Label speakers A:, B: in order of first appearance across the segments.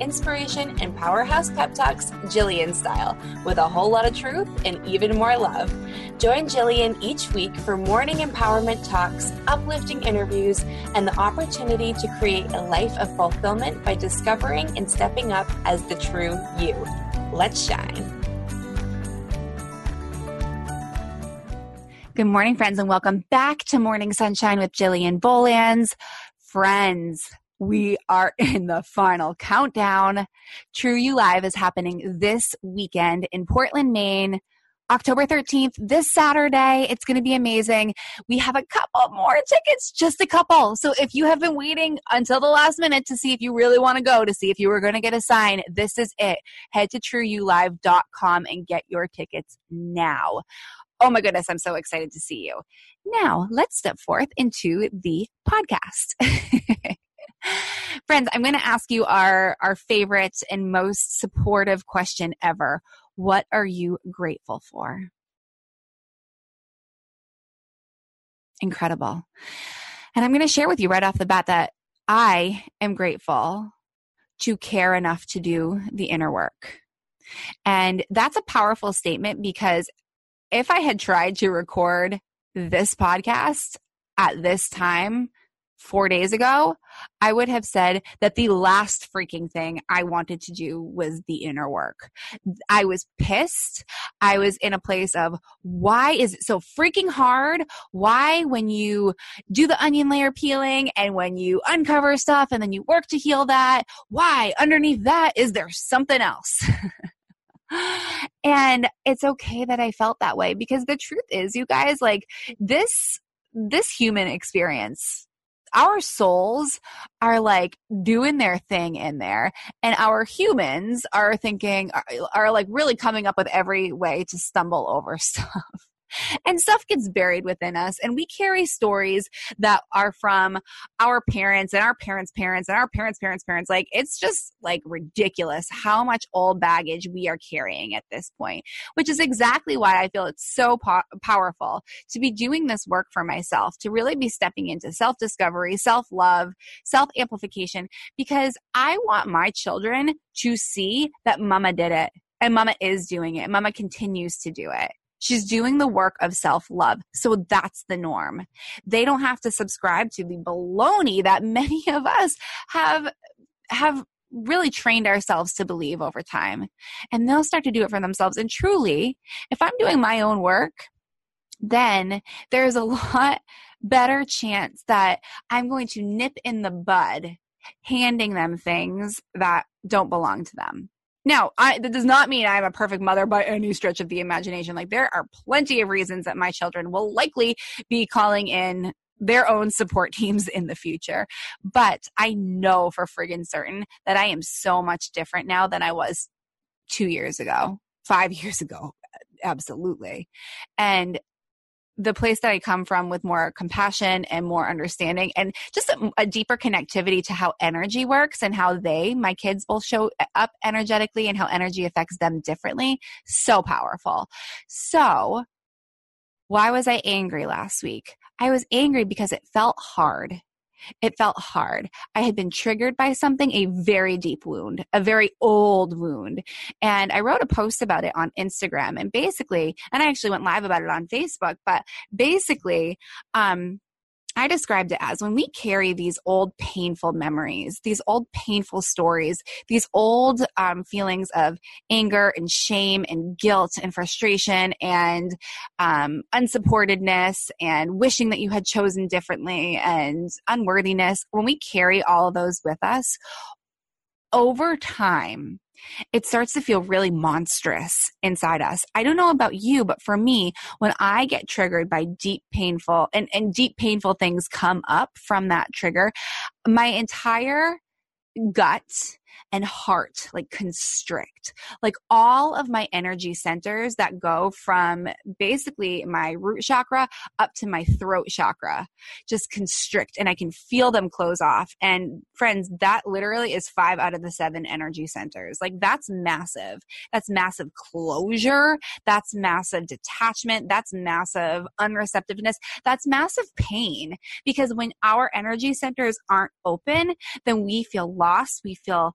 A: inspiration, and powerhouse pep talks Jillian style, with a whole lot of truth and even more love. Join Jillian each week for morning empowerment talks, uplifting interviews, and the opportunity to create a life of fulfillment by discovering and stepping up as the true you. Let's shine. Good morning, friends, and welcome back to Morning Sunshine with Jillian Bolands. Friends, we are in the final countdown. True You Live is happening this weekend in Portland, Maine. October 13th, this Saturday. It's going to be amazing. We have a couple more tickets, just a couple. So if you have been waiting until the last minute to see if you really want to go, to see if you were going to get a sign, this is it. Head to trueyoulive.com and get your tickets now. Oh my goodness, I'm so excited to see you. Now, let's step forth into the podcast. Friends, I'm going to ask you our, our favorite and most supportive question ever. What are you grateful for? Incredible. And I'm going to share with you right off the bat that I am grateful to care enough to do the inner work. And that's a powerful statement because if I had tried to record this podcast at this time, four days ago, I would have said that the last freaking thing I wanted to do was the inner work. I was pissed. I was in a place of why is it so freaking hard? Why, when you do the onion layer peeling and when you uncover stuff and then you work to heal that, why underneath that is there something else? and it's okay that I felt that way because the truth is, you guys, like this this human experience our souls are like doing their thing in there and our humans are thinking are, are like really coming up with every way to stumble over stuff and stuff gets buried within us and we carry stories that are from our parents and our parents parents and our parents parents parents. Like it's just like ridiculous how much old baggage we are carrying at this point which is exactly why i feel it's so po- powerful to be doing this work for myself to really be stepping into self discovery self love self amplification because i want my children to see that mama did it and mama is doing it. And mama continues to do it She's doing the work of self love. So that's the norm. They don't have to subscribe to the baloney that many of us have, have really trained ourselves to believe over time. And they'll start to do it for themselves. And truly, if I'm doing my own work, then there's a lot better chance that I'm going to nip in the bud handing them things that don't belong to them. Now, I, that does not mean I'm a perfect mother by any stretch of the imagination. Like, there are plenty of reasons that my children will likely be calling in their own support teams in the future. But I know for friggin' certain that I am so much different now than I was two years ago, five years ago. Absolutely. And the place that I come from with more compassion and more understanding and just a, a, deeper connectivity to how energy works and how they, my kids, both show up energetically and how energy affects them differently. So powerful. So, why was I angry last week? I was angry because it felt hard. It felt hard. I had been triggered by something, a very deep wound, a very old wound. And I wrote a post about it on Instagram. And basically, and I actually went live about it on Facebook, but basically, um, I described it as when we carry these old painful memories, these old painful stories, these old um, feelings of anger and shame and guilt and frustration and um, unsupportedness and wishing that you had chosen differently and unworthiness, when we carry all of those with us, over time, it starts to feel really monstrous inside us. I don't know about you, but for me, when I get triggered by deep painful and, and deep painful things come up from that trigger, my entire gut and heart like constrict. Like all of my energy centers that go from basically my root chakra up to my throat chakra just constrict and I can feel them close off. And friends, that literally is five out of the seven energy centers. Like that's massive. That's massive closure. That's massive detachment. That's massive unreceptiveness. That's massive pain because when our energy centers aren't open, then we feel lost. We feel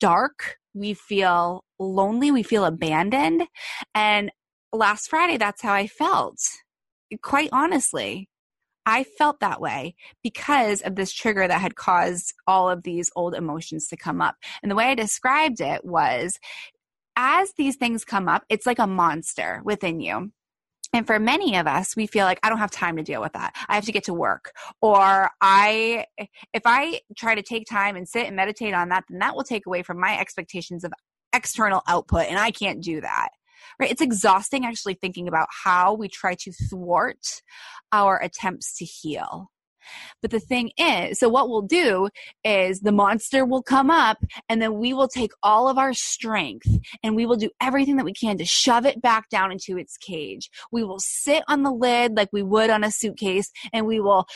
A: dark. We feel lonely. We feel abandoned. And last Friday, that's how I felt. Quite honestly, I felt that way because of this trigger that had caused all of these old emotions to come up. And the way I described it was as these things come up, it's like a monster within you. And for many of us, we feel like I don't have time to deal with that. I have to get to work. Or I, if I try to take time and sit and meditate on that, then that will take away from my expectations of external output. And I can't do that. Right? It's exhausting actually thinking about how we try to thwart our attempts to heal. But the thing is, so what we'll do is the monster will come up and then we will take all of our strength and we will do everything that we can to shove it back down into its cage. We will sit on the lid like we would on a suitcase and we will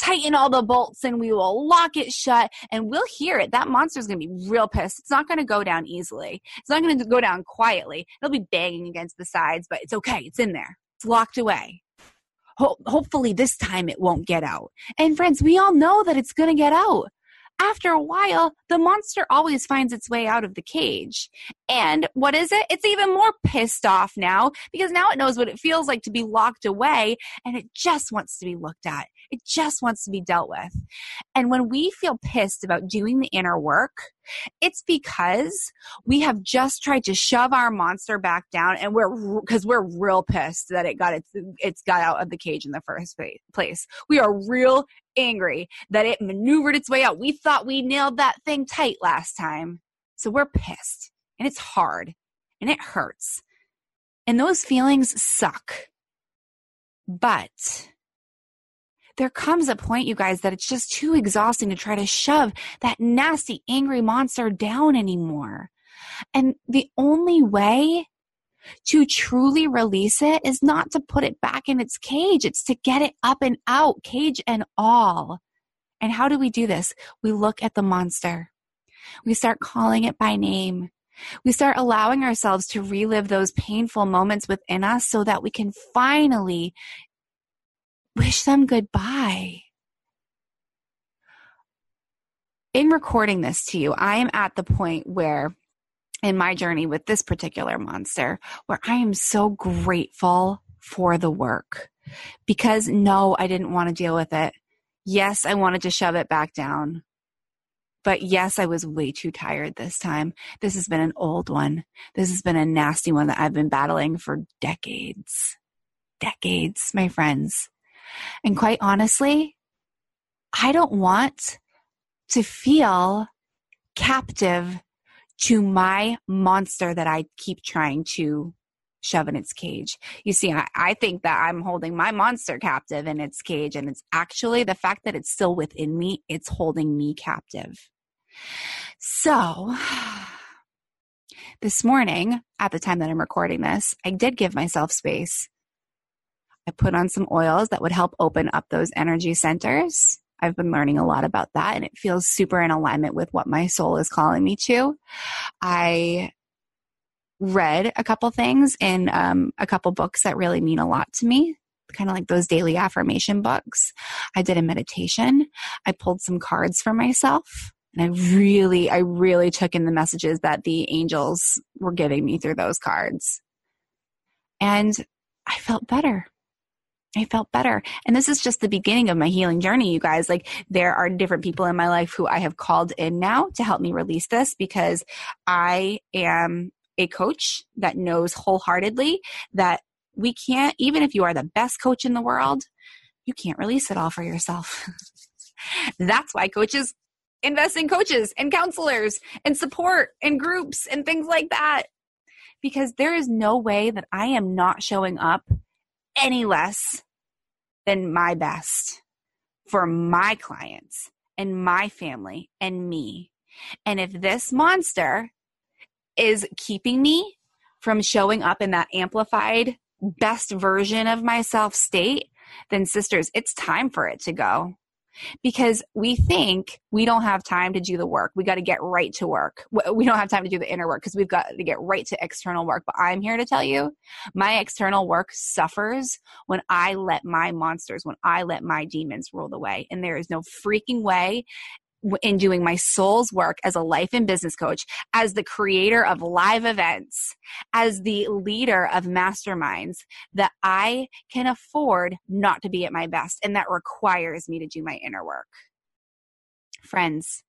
A: tighten all the bolts and we will lock it shut and we'll hear it. That monster is going to be real pissed. It's not going to go down easily. It's not going to go down quietly. It'll be banging against the sides, but it's okay. It's in there. It's locked away ho- hopefully this time it won't get out. And friends, we all know that it's going to get out. After a while, the monster always finds its way out of the cage. And what is it? It's even more pissed off now because now it knows what it feels like to be locked away and it just wants to be looked at. It just wants to be dealt with. And when we feel pissed about doing the inner work, it's because we have just tried to shove our monster back down and we're because we're real pissed that it got its it's got out of the cage in the first place. We are real angry that it maneuvered its way out. We thought we nailed that thing tight last time. So we're pissed and it's hard and it hurts. And those feelings suck. But there comes a point, you guys, that it's just too exhausting to try to shove that nasty, angry monster down anymore. And the only way to truly release it is not to put it back in its cage, it's to get it up and out, cage and all. And how do we do this? We look at the monster. We start calling it by name. We start allowing ourselves to relive those painful moments within us so that we can finally wish them goodbye. In recording this to you, I am at the point where, in my journey with this particular monster, where I am so grateful for the work. Because no, I didn't want to deal with it. Yes, I wanted to shove it back down. But yes, I was way too tired this time. This has been an old one. This has been a nasty one that I've been battling for decades. Decades, my friends. And quite honestly, I don't want to feel captive to my monster that I keep trying to shove in its cage. You see, I, I, think that I'm holding my monster captive in its cage, and it's actually the fact that it's still within me, it's holding me captive. So, this morning, at the time that I'm recording this, I did give myself space I put on some oils that would help open up those energy centers. I've been learning a lot about that and it feels super in alignment with what my soul is calling me to. I read a couple things in um, a couple books that really mean a lot to me, kind of like those daily affirmation books. I did a meditation. I pulled some cards for myself. And I really, I really took in the messages that the angels were giving me through those cards. And I felt better. I felt better. And this is just the beginning of my healing journey, you guys. Like, there are different people in my life who I have called in now to help me release this because I am a coach that knows wholeheartedly that we can't, even if you are the best coach in the world, you can't release it all for yourself. That's why coaches invest in coaches and counselors and support and groups and things like that. Because there is no way that I am not showing up any less than my best for my clients and my family and me. And if this monster is keeping me from showing up in that amplified best version of myself state, then sisters, it's time for it to go because we think we don't have time to do the work. We got to get right to work. We don't have time to do the inner work because we've got to get right to external work. But I'm here to tell you my external work suffers when I let my monsters, when I let my demons rule the way. And there is no freaking way in doing my soul's work as a life and business coach, as the creator of live events, as the leader of masterminds, that I can afford not to be at my best. And that requires me to do my inner work. Friends,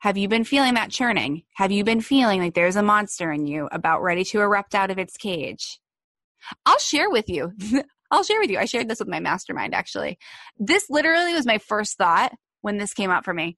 A: have you been feeling that churning? Have you been feeling like there's a monster in you about ready to erupt out of its cage? I'll share with you. I'll share with you. I shared this with my mastermind actually. This literally was my first thought when this came up for me.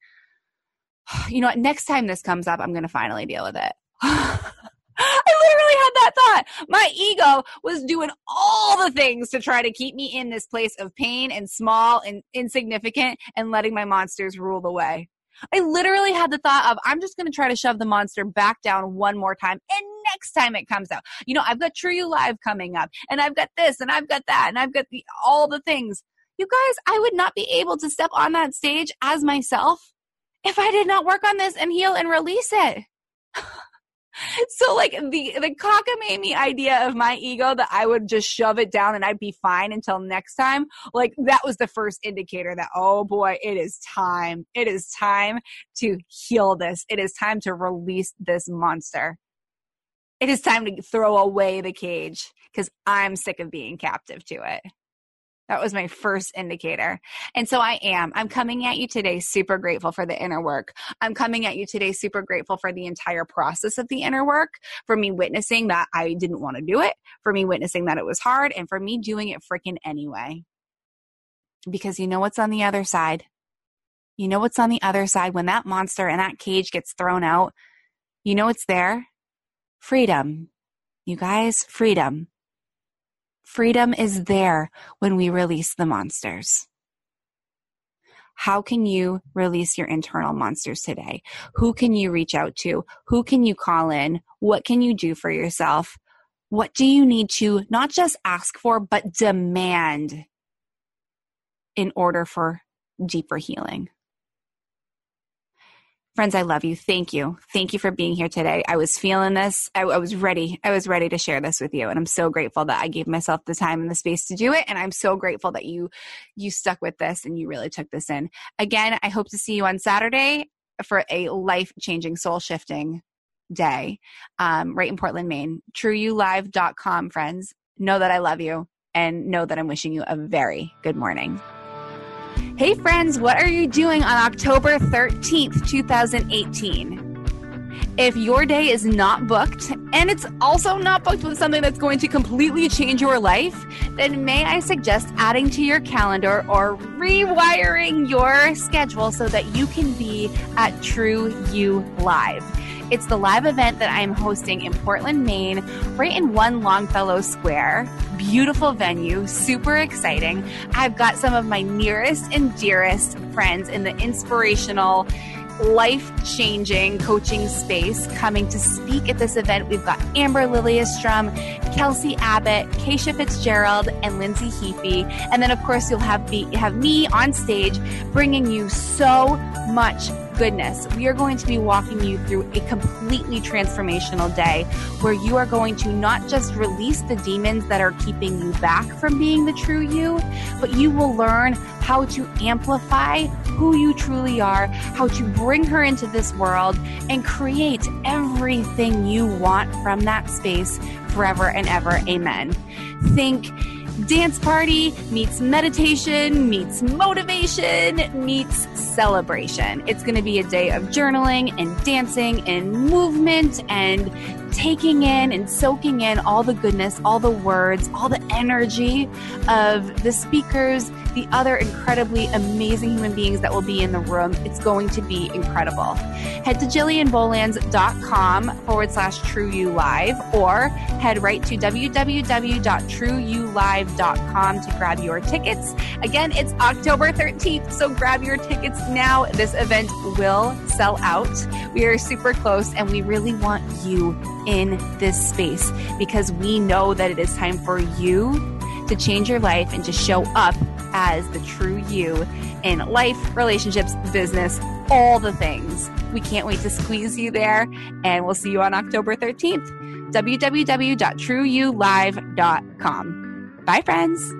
A: You know what? Next time this comes up, I'm going to finally deal with it. I literally had that thought. My ego was doing all the things to try to keep me in this place of pain and small and insignificant and letting my monsters rule the way. I literally had the thought of, I'm just going to try to shove the monster back down one more time. And next time it comes out, you know, I've got True You Live coming up, and I've got this, and I've got that, and I've got the, all the things you guys, I would not be able to step on that stage as myself if I did not work on this and heal and release it. so like the the cockamamie idea of my ego that I would just shove it down and I'd be fine until next time, like that was the first indicator that oh boy, it is time. It is time to heal this. It is time to release this monster. It is time to throw away the cage because I'm sick of being captive to it. That was my first indicator. And so I am. I'm coming at you today super grateful for the inner work. I'm coming at you today super grateful for the entire process of the inner work, for me witnessing that I didn't want to do it, for me witnessing that it was hard, and for me doing it freaking anyway. Because you know what's on the other side? You know what's on the other side when that monster and that cage gets thrown out? You know what's there? Freedom. You guys, freedom. Freedom is there when we release the monsters. How can you release your internal monsters today? Who can you reach out to? Who can you call in? What can you do for yourself? What do you need to not just ask for, but demand in order for deeper healing? Friends, I love you. Thank you. Thank you for being here today. I was feeling this. I, I, was ready. I was ready to share this with you. And I'm so grateful that I gave myself the time and the space to do it. And I'm so grateful that you, you stuck with this and you really took this in. Again, I hope to see you on Saturday for a life changing, soul shifting day um, right in Portland, Maine. TrueYouLive.com, friends. Know that I love you and know that I'm wishing you a very good morning. Hey, friends, what are you doing on October 13th, 2018? If your day is not booked, and it's also not booked with something that's going to completely change your life, then may I suggest adding to your calendar or rewiring your schedule so that you can be at True You Live. It's the live event that I'm hosting in Portland, Maine, right in One Longfellow Square. Beautiful venue, super exciting. I've got some of my nearest and dearest friends in the inspirational, life changing coaching space coming to speak at this event. We've got Amber Lilyestrom, Kelsey Abbott, Keisha Fitzgerald, and Lindsay Heaphy. And then, of course, you'll have, have me on stage bringing you so much goodness, we are going to be walking you through a completely transformational day where you are going to not just release the demons that are keeping you back from being the true you, but you will learn how to amplify who you truly are, how to bring her into this world and create everything you want from that space forever and ever. Amen. Think dance party meets meditation, meets motivation, meets celebration. It's going to be a day of journaling and dancing and movement and taking in and soaking in all the goodness, all the words, all the energy of the speakers, the other incredibly amazing human beings that will be in the room. It's going to be incredible. Head to jillianbolands.com forward slash true you live or head right to www.trueyoulive.com to grab your tickets. Again, it's October 13th, so grab your tickets now. This event will sell out. We are super close and we really want you in this space because we know that it is time for you to change your life and to show up as the true you in life, relationships, business, all the things. We can't wait to squeeze you there, and we'll see you on October 13th. www.trueyoulive.com. Bye, friends.